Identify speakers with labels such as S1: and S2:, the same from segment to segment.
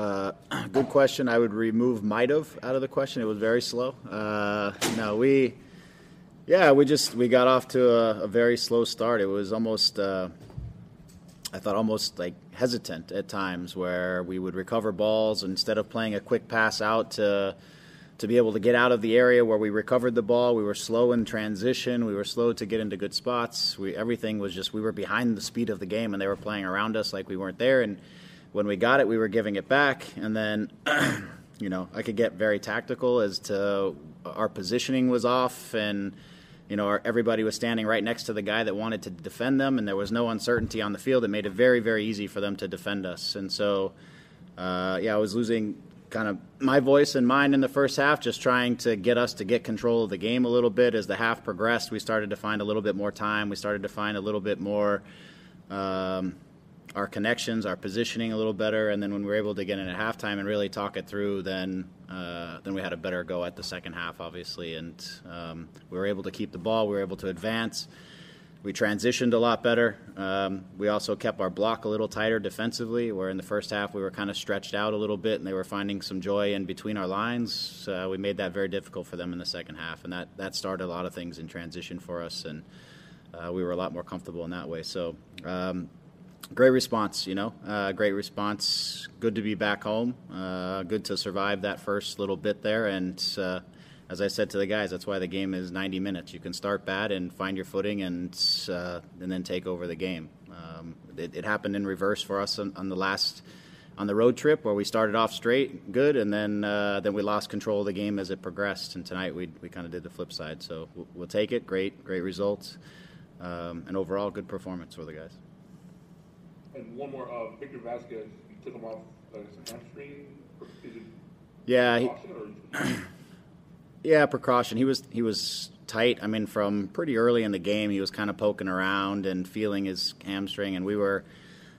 S1: Uh, good question. I would remove might have out of the question. It was very slow. Uh, no, we, yeah, we just we got off to a, a very slow start. It was almost, uh, I thought, almost like hesitant at times where we would recover balls instead of playing a quick pass out to to be able to get out of the area where we recovered the ball. We were slow in transition. We were slow to get into good spots. We, everything was just we were behind the speed of the game, and they were playing around us like we weren't there. And when we got it, we were giving it back. And then, you know, I could get very tactical as to our positioning was off, and you know, our, everybody was standing right next to the guy that wanted to defend them, and there was no uncertainty on the field. It made it very, very easy for them to defend us. And so, uh, yeah, I was losing kind of my voice and mine in the first half, just trying to get us to get control of the game a little bit. As the half progressed, we started to find a little bit more time. We started to find a little bit more um, our connections, our positioning a little better. And then when we were able to get in at halftime and really talk it through, then uh, then we had a better go at the second half, obviously, and um, we were able to keep the ball. We were able to advance we transitioned a lot better. Um, we also kept our block a little tighter defensively, where in the first half we were kind of stretched out a little bit and they were finding some joy in between our lines. Uh, we made that very difficult for them in the second half, and that, that started a lot of things in transition for us, and uh, we were a lot more comfortable in that way. So, um, great response, you know, uh, great response. Good to be back home. Uh, good to survive that first little bit there, and uh, as I said to the guys, that's why the game is 90 minutes. You can start bad and find your footing, and uh, and then take over the game. Um, it, it, happened in reverse for us on, on, the last on the road trip where we started off straight, good, and then uh, then we lost control of the game as it progressed. And tonight we we kind of did the flip side. So we'll, we'll take it. Great, great results, um, and overall good performance for the guys.
S2: And one more, uh, Victor Vázquez, you took him off uh, hamstring.
S1: yeah. He, Yeah, precaution. He was he was tight. I mean, from pretty early in the game, he was kind of poking around and feeling his hamstring, and we were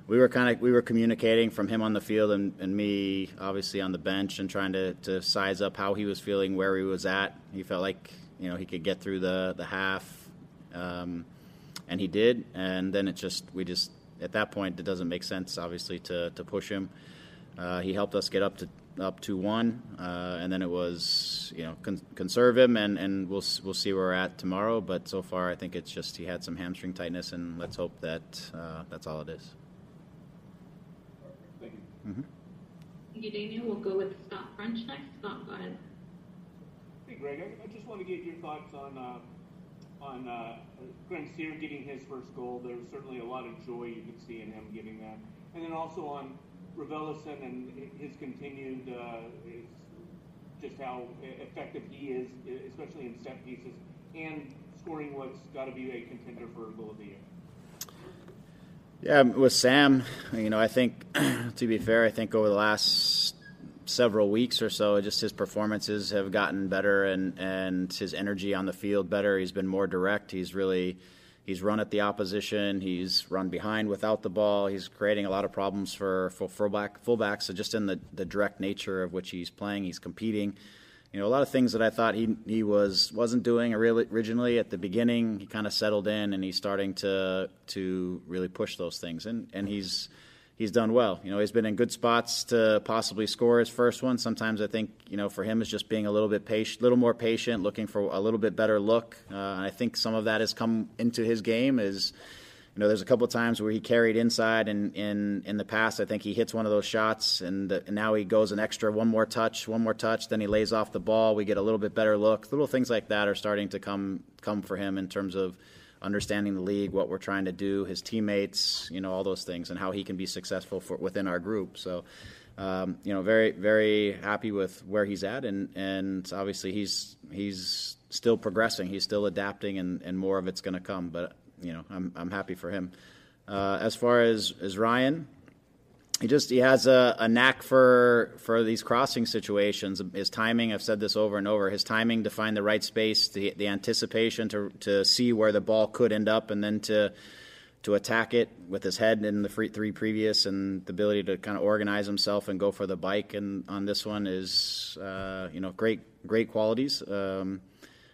S1: we were kind of we were communicating from him on the field and, and me obviously on the bench and trying to, to size up how he was feeling, where he was at. He felt like you know he could get through the the half, um, and he did. And then it just we just at that point it doesn't make sense obviously to to push him. Uh, he helped us get up to up to one, uh, and then it was you know con- conserve him, and, and we'll we'll see where we're at tomorrow. But so far, I think it's just he had some hamstring tightness, and let's hope that uh, that's all it is.
S2: Thank
S3: you. Mm-hmm. Thank you, Daniel. We'll go with Scott French next. Scott, go ahead.
S4: Hey, Greg. I, I just want to get your thoughts on uh, on uh, Grandsir getting his first goal. There was certainly a lot of joy you could see in him getting that, and then also on Raveloson and his continued, uh, his, just how effective he is, especially in set pieces, and scoring what's got to be a contender for goal of the year.
S1: Yeah, with Sam, you know, I think to be fair, I think over the last several weeks or so, just his performances have gotten better and and his energy on the field better. He's been more direct. He's really He's run at the opposition. He's run behind without the ball. He's creating a lot of problems for, for fullback, fullbacks. So just in the, the direct nature of which he's playing, he's competing. You know, a lot of things that I thought he he was wasn't doing originally at the beginning. He kind of settled in, and he's starting to to really push those things. And and he's he's done well. You know, he's been in good spots to possibly score his first one. Sometimes I think you know for him is just being a little bit patient, a little more patient, looking for a little bit better look. Uh, and I think some of that has come into his game. Is you know, there's a couple of times where he carried inside, and in in the past, I think he hits one of those shots, and, and now he goes an extra one more touch, one more touch, then he lays off the ball. We get a little bit better look. Little things like that are starting to come come for him in terms of understanding the league, what we're trying to do, his teammates, you know, all those things, and how he can be successful for, within our group. So, um, you know, very very happy with where he's at, and and obviously he's he's still progressing, he's still adapting, and, and more of it's going to come. But you know, I'm I'm happy for him. Uh, as far as as Ryan, he just he has a, a knack for for these crossing situations. His timing, I've said this over and over. His timing to find the right space, the the anticipation to to see where the ball could end up, and then to to attack it with his head in the free, three previous, and the ability to kind of organize himself and go for the bike. And on this one is uh, you know great great qualities. Um,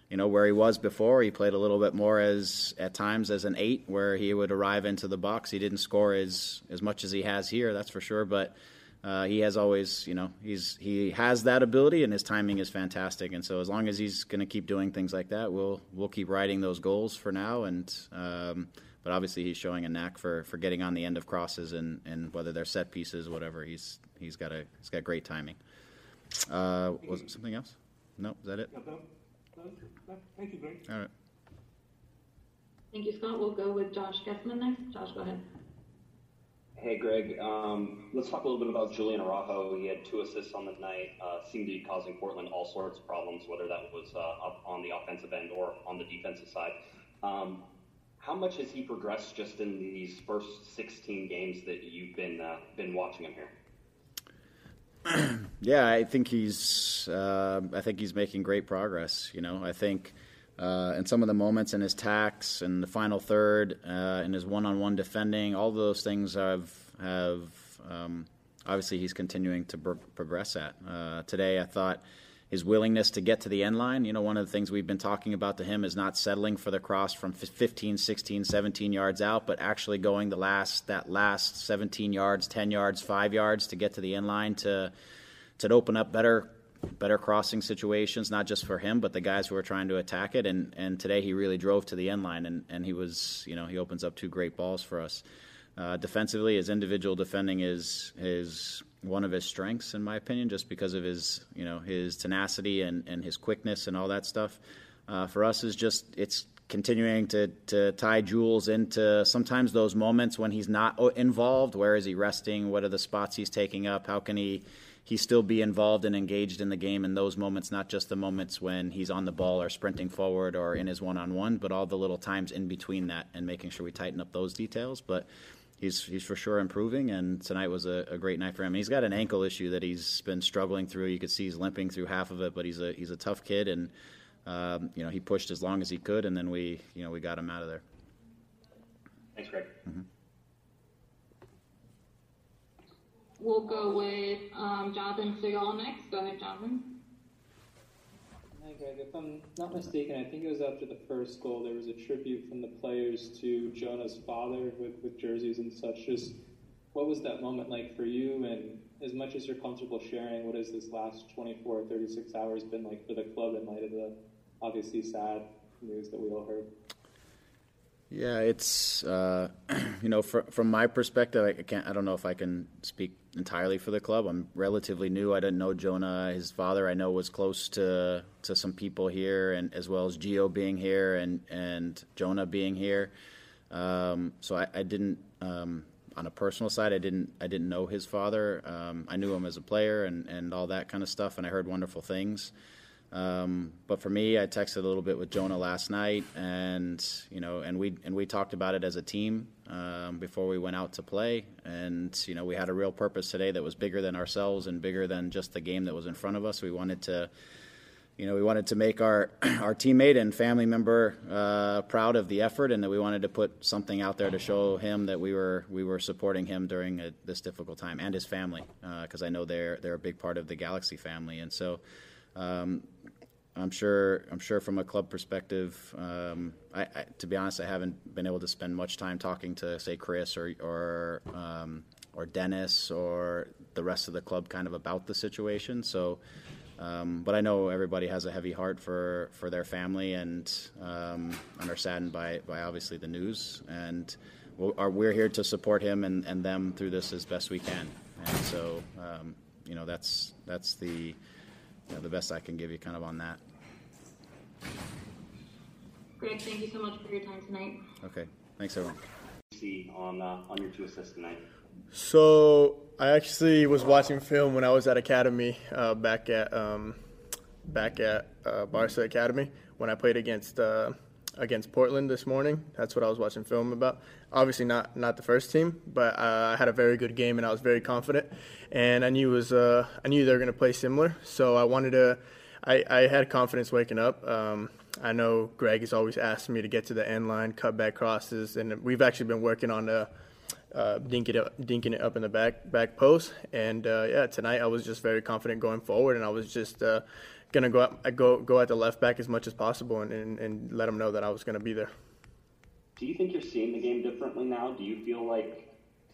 S1: you know where he was before. He played a little bit more as at times as an eight, where he would arrive into the box. He didn't score as as much as he has here, that's for sure. But uh, he has always, you know, he's he has that ability, and his timing is fantastic. And so, as long as he's going to keep doing things like that, we'll we'll keep riding those goals for now. And um, but obviously, he's showing a knack for, for getting on the end of crosses, and, and whether they're set pieces, whatever. He's he's got a he's got great timing. Uh, was it something else? No, is that it?
S4: Yeah, that- that- Thank you, Greg.
S1: All right.
S3: Thank you, Scott. We'll go with Josh Gessman next. Josh, go ahead.
S5: Hey, Greg. Um, let's talk a little bit about Julian Araujo. He had two assists on the night, uh, seemed to be causing Portland all sorts of problems, whether that was uh, up on the offensive end or on the defensive side. Um, how much has he progressed just in these first 16 games that you've been uh, been watching him here?
S1: Yeah, I think he's. Uh, I think he's making great progress. You know, I think uh, in some of the moments in his tacks and the final third, uh, in his one-on-one defending, all those things have have. Um, obviously, he's continuing to pro- progress at. Uh, today, I thought his willingness to get to the end line. You know, one of the things we've been talking about to him is not settling for the cross from 15, 16, 17 yards out, but actually going the last that last 17 yards, 10 yards, 5 yards to get to the end line to to open up better better crossing situations, not just for him, but the guys who are trying to attack it. And, and today he really drove to the end line, and, and he was, you know, he opens up two great balls for us. Uh, defensively, his individual defending is is one of his strengths, in my opinion, just because of his, you know, his tenacity and, and his quickness and all that stuff. Uh, for us, is just it's continuing to, to tie Jules into sometimes those moments when he's not involved. Where is he resting? What are the spots he's taking up? How can he he still be involved and engaged in the game in those moments, not just the moments when he's on the ball or sprinting forward or in his one on one, but all the little times in between that and making sure we tighten up those details. But he's he's for sure improving, and tonight was a, a great night for him. He's got an ankle issue that he's been struggling through. You could see he's limping through half of it, but he's a he's a tough kid, and um, you know he pushed as long as he could, and then we you know we got him out of there.
S5: Thanks, Greg.
S3: We'll go with um, Jonathan Segal next. Go ahead, Jonathan.
S6: Hi, Greg. If I'm not mistaken, I think it was after the first goal, there was a tribute from the players to Jonah's father with, with jerseys and such. Just what was that moment like for you? And as much as you're comfortable sharing, what has this last 24, 36 hours been like for the club in light of the obviously sad news that we all heard?
S1: Yeah, it's uh, you know fr- from my perspective, I can't. I don't know if I can speak entirely for the club. I'm relatively new. I didn't know Jonah. His father, I know, was close to to some people here, and as well as Gio being here and and Jonah being here. Um, so I, I didn't. Um, on a personal side, I didn't. I didn't know his father. Um, I knew him as a player and and all that kind of stuff, and I heard wonderful things. Um, but for me, I texted a little bit with Jonah last night, and you know, and we and we talked about it as a team um, before we went out to play, and you know, we had a real purpose today that was bigger than ourselves and bigger than just the game that was in front of us. We wanted to, you know, we wanted to make our our teammate and family member uh, proud of the effort, and that we wanted to put something out there to show him that we were we were supporting him during a, this difficult time and his family, because I know they're they're a big part of the Galaxy family, and so. Um, I'm sure. I'm sure from a club perspective. Um, I, I, to be honest, I haven't been able to spend much time talking to, say, Chris or or um, or Dennis or the rest of the club, kind of about the situation. So, um, but I know everybody has a heavy heart for, for their family and um, and are saddened by by obviously the news. And we'll, are, we're here to support him and, and them through this as best we can. And so, um, you know, that's that's the the best I can give you kind of on that.
S3: Greg, thank you so much for your time tonight.
S1: Okay. Thanks, everyone.
S5: See on uh, on your two assists tonight.
S7: So I actually was watching film when I was at academy uh, back at um, back at uh, Barca Academy when I played against uh, against Portland this morning. That's what I was watching film about. Obviously not not the first team, but uh, I had a very good game and I was very confident. And I knew it was uh, I knew they were going to play similar, so I wanted to. I, I had confidence waking up. Um, I know Greg has always asked me to get to the end line, cut back crosses, and we've actually been working on the uh, dinking it up, dinking it up in the back back post. And uh, yeah, tonight I was just very confident going forward, and I was just uh, gonna go at, go go at the left back as much as possible, and, and, and let them know that I was gonna be there.
S5: Do you think you're seeing the game differently now? Do you feel like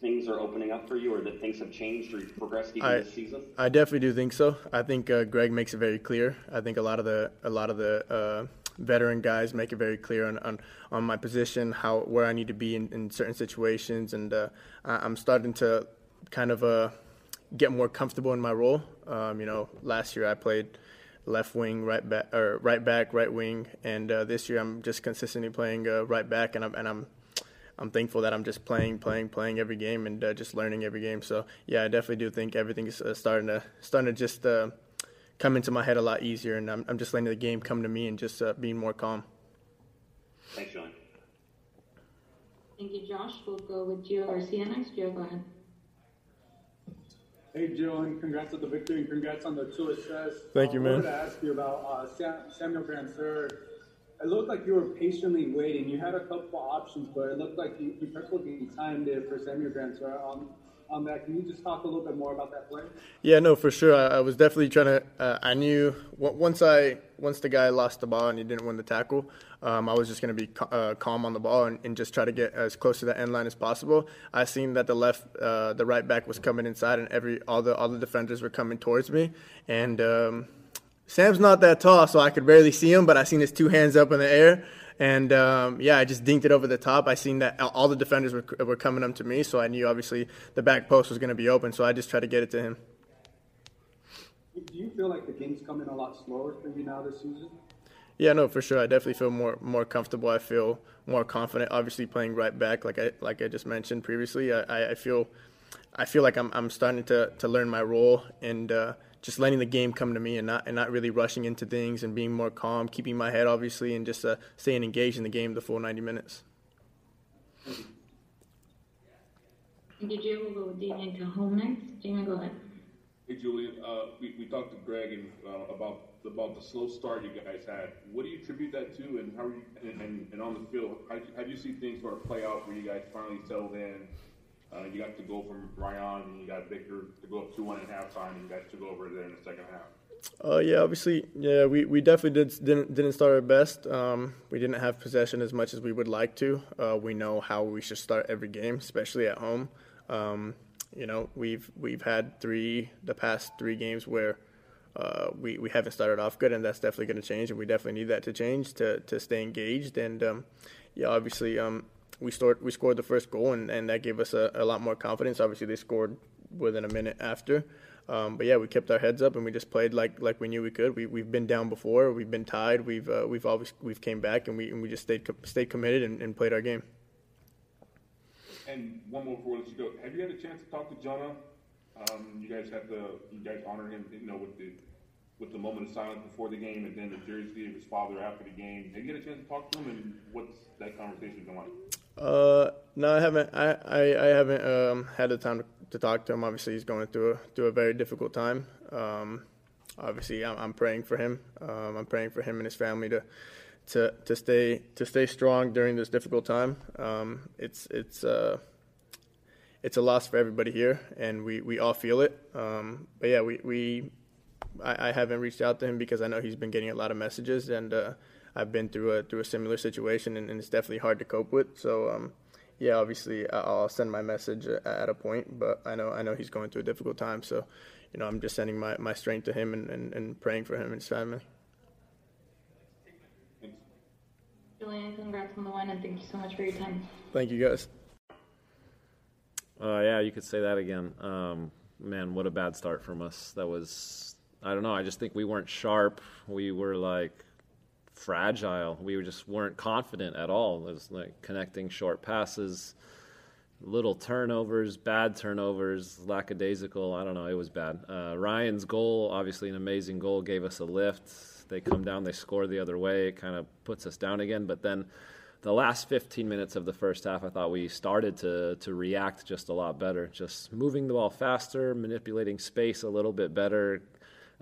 S5: things are opening up for you, or that things have changed or progressed even
S7: I-
S5: this season?
S7: I definitely do think so. I think uh, Greg makes it very clear. I think a lot of the a lot of the uh, veteran guys make it very clear on, on, on my position, how where I need to be in, in certain situations, and uh, I, I'm starting to kind of uh, get more comfortable in my role. Um, you know, last year I played left wing, right back, or right back, right wing, and uh, this year I'm just consistently playing uh, right back, and I'm and I'm I'm thankful that I'm just playing, playing, playing every game, and uh, just learning every game. So yeah, I definitely do think everything is uh, starting to starting to just uh, come into my head a lot easier, and I'm I'm just letting the game come to me and just uh, being more calm.
S5: Thanks, John.
S3: Thank you, Josh. We'll go with Gio Garcia next. Gio, go ahead.
S8: Hey, Dylan, congrats on the victory and congrats on the two assists.
S7: Thank you, man.
S8: I wanted to ask you about uh, Sam, Samuel Grandsir. It looked like you were patiently waiting. You had a couple options, but it looked like you, you perfectly timed it for Samuel Grandsir. On, on that, can you just talk a little bit more about that play?
S7: Yeah, no, for sure. I, I was definitely trying to. Uh, I knew once I once the guy lost the ball and he didn't win the tackle, um, I was just going to be ca- uh, calm on the ball and, and just try to get as close to the end line as possible. I seen that the left, uh, the right back was coming inside, and every all the all the defenders were coming towards me, and. Um, Sam's not that tall, so I could barely see him, but I seen his two hands up in the air, and um, yeah, I just dinked it over the top. I seen that all the defenders were, were coming up to me, so I knew obviously the back post was going to be open, so I just tried to get it to him.
S8: Do you feel like the game's coming a lot slower for you now this season?
S7: Yeah, no, for sure. I definitely feel more more comfortable. I feel more confident. Obviously, playing right back, like I like I just mentioned previously, I, I- feel I feel like I'm I'm starting to, to learn my role and uh, just letting the game come to me and not and not really rushing into things and being more calm, keeping my head obviously, and just uh, staying engaged in the game the full 90 minutes.
S3: Thank you, Gio. We'll go with Damian Cajon next. Damian, go ahead.
S2: Hey, Julian, uh, we, we talked to Greg and, uh, about, about the slow start you guys had. What do you attribute that to, and how are you, and, and, and on the field, how, how do you see things sort of play out where you guys finally settled in? Uh, you got to go from Ryan and you got Victor to go up 2 1 at halftime, and you guys took over there in the second half.
S7: Uh, yeah, obviously, yeah, we, we definitely did didn't didn't start our best. Um, we didn't have possession as much as we would like to. Uh, we know how we should start every game, especially at home. Um, you know, we've we've had three the past three games where uh, we we haven't started off good, and that's definitely going to change. And we definitely need that to change to to stay engaged. And um, yeah, obviously, um, we scored we scored the first goal, and, and that gave us a, a lot more confidence. Obviously, they scored within a minute after. Um, but yeah, we kept our heads up and we just played like like we knew we could. We we've been down before, we've been tied, we've uh, we've always we've came back and we and we just stayed stayed committed and, and played our game.
S2: And one more before we let you go. Have you had a chance to talk to Jonah? Um, you guys have the you guys honor him, you know, with the with the moment of silence before the game, and then the jersey of his father after the game. Did you get a chance to talk to him, and what's that conversation been like?
S7: Uh, no, I haven't. I, I, I haven't um, had the time to, talk to him. Obviously, he's going through a through a very difficult time. Um, obviously, I'm, I'm praying for him. Um, I'm praying for him and his family to to to stay to stay strong during this difficult time. Um, it's it's uh, it's a loss for everybody here, and we, we all feel it. Um, but yeah, we, we I, I haven't reached out to him because I know he's been getting a lot of messages, and uh, I've been through a through a similar situation, and, and it's definitely hard to cope with. So um, yeah, obviously I- I'll send my message at a point, but I know I know he's going through a difficult time. So you know I'm just sending my, my strength to him and, and, and praying for him and his family.
S3: Julian, congrats on the win, and thank you so much for your time.
S7: Thank you guys.
S9: Uh, yeah, you could say that again. Um, man, what a bad start from us. That was, I don't know. I just think we weren't sharp. We were like fragile. We just weren't confident at all. It was like connecting short passes, little turnovers, bad turnovers, lackadaisical. I don't know. It was bad. Uh, Ryan's goal, obviously an amazing goal, gave us a lift. They come down, they score the other way. It kind of puts us down again. But then the last 15 minutes of the first half, I thought we started to to react just a lot better, just moving the ball faster, manipulating space a little bit better,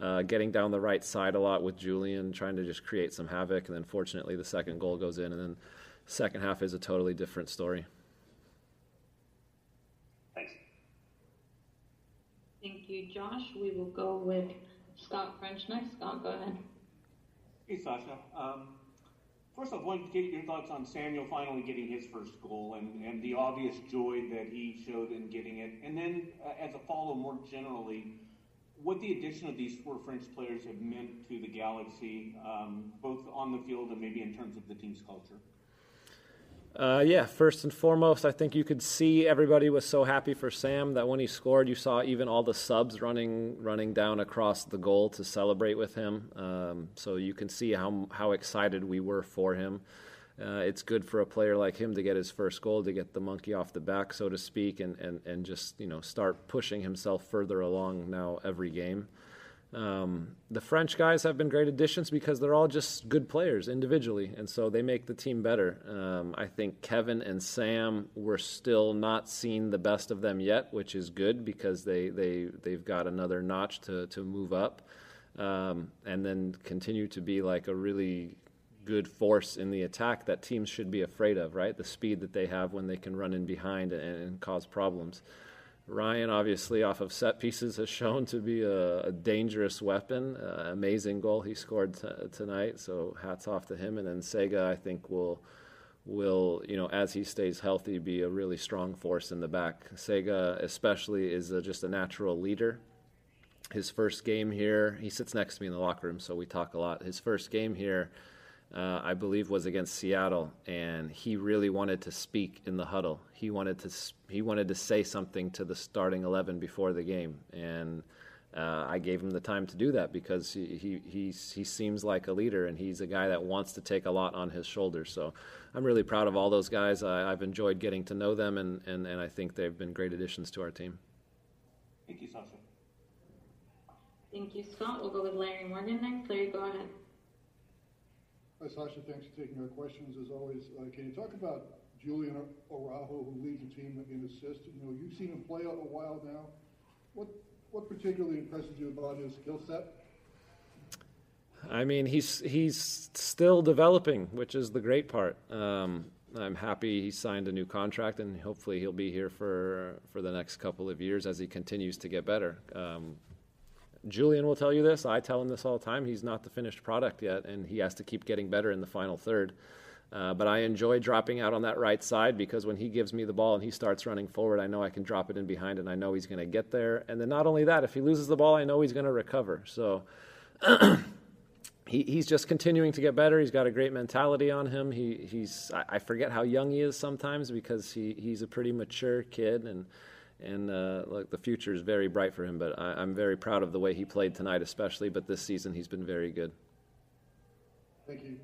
S9: uh, getting down the right side a lot with Julian, trying to just create some havoc. And then fortunately, the second goal goes in, and then second half is a totally different story.
S5: Thanks.
S3: Thank you, Josh. We will go with Scott French next. Scott, go ahead.
S4: Hey, Sacha. Um, First off, I wanted to get your thoughts on Samuel finally getting his first goal and, and the obvious joy that he showed in getting it. And then, uh, as a follow more generally, what the addition of these four French players have meant to the Galaxy, um, both on the field and maybe in terms of the team's culture.
S9: Uh, yeah, first and foremost, I think you could see everybody was so happy for Sam that when he scored, you saw even all the subs running running down across the goal to celebrate with him. Um, so you can see how how excited we were for him. Uh, it's good for a player like him to get his first goal, to get the monkey off the back, so to speak, and, and, and just you know start pushing himself further along now every game. Um, the French guys have been great additions because they're all just good players individually, and so they make the team better. Um, I think Kevin and Sam we're still not seeing the best of them yet, which is good because they they they've got another notch to to move up, um, and then continue to be like a really good force in the attack that teams should be afraid of. Right, the speed that they have when they can run in behind and, and cause problems. Ryan, obviously, off of set pieces, has shown to be a, a dangerous weapon. Uh, amazing goal he scored t- tonight, so hats off to him. And then Sega, I think, will will you know as he stays healthy, be a really strong force in the back. Sega, especially, is a, just a natural leader. His first game here, he sits next to me in the locker room, so we talk a lot. His first game here uh, I believe was against Seattle, and he really wanted to speak in the huddle. He wanted to he wanted to say something to the starting eleven before the game, and uh, I gave him the time to do that because he he he he seems like a leader, and he's a guy that wants to take a lot on his shoulders. So I'm really proud of all those guys. I, have enjoyed getting to know them, and, and and I think they've been great additions to our team.
S4: Thank you, Sacha.
S3: Thank you, Scott. We'll go with Larry Morgan next. Larry, go ahead.
S10: Sacha. Thanks for taking our questions as always. Uh, can you talk about Julian Araujo, who leads the team in assists? You know, you've seen him play a while now. What what particularly impresses you about his skill set?
S9: I mean, he's he's still developing, which is the great part. Um, I'm happy he signed a new contract, and hopefully he'll be here for for the next couple of years as he continues to get better. Um, Julian will tell you this. I tell him this all the time. He's not the finished product yet, and he has to keep getting better in the final third. Uh, but I enjoy dropping out on that right side because when he gives me the ball and he starts running forward, I know I can drop it in behind and I know he's going to get there. And then not only that, if he loses the ball, I know he's going to recover. So he, he's just continuing to get better. He's got a great mentality on him. He, he's I, I forget how young he is sometimes because he, he's a pretty mature kid and and uh, look, the future is very bright for him. But I, am very proud of the way he played tonight, especially. But this season, he's been very good.
S10: Thank you.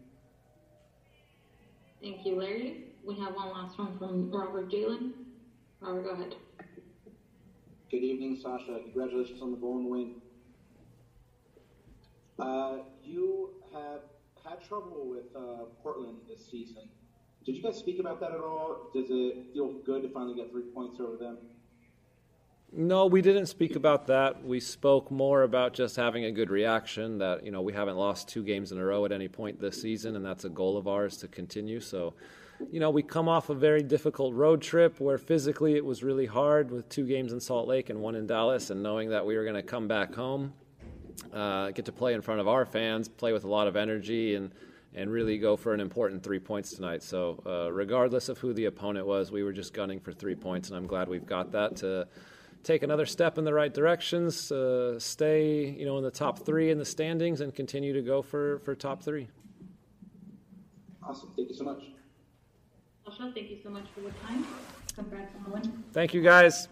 S3: Thank you, Larry. We have one last one from Robert Jalen. Robert, go ahead.
S11: Good evening, Sacha. Congratulations on the goal and win. Uh, you have had trouble with uh, Portland this season. Did you guys speak about that at all? Does it feel good to finally get three points over them?
S9: No, we didn't speak about that. We spoke more about just having a good reaction that, you know, we haven't lost two games in a row at any point this season, and that's a goal of ours to continue. So, you know, we come off a very difficult road trip where physically it was really hard with two games in Salt Lake and one in Dallas, and knowing that we were going to come back home, uh, get to play in front of our fans, play with a lot of energy, and and really go for an important three points tonight. So, uh, regardless of who the opponent was, we were just gunning for three points, and I'm glad we've got that to take another step in the right directions, uh, stay you know in the top three in the standings, and continue to go for, for top three.
S11: Awesome. Thank you so much.
S3: Sacha, thank you so much for your time. Congrats on the win.
S9: Thank you, guys.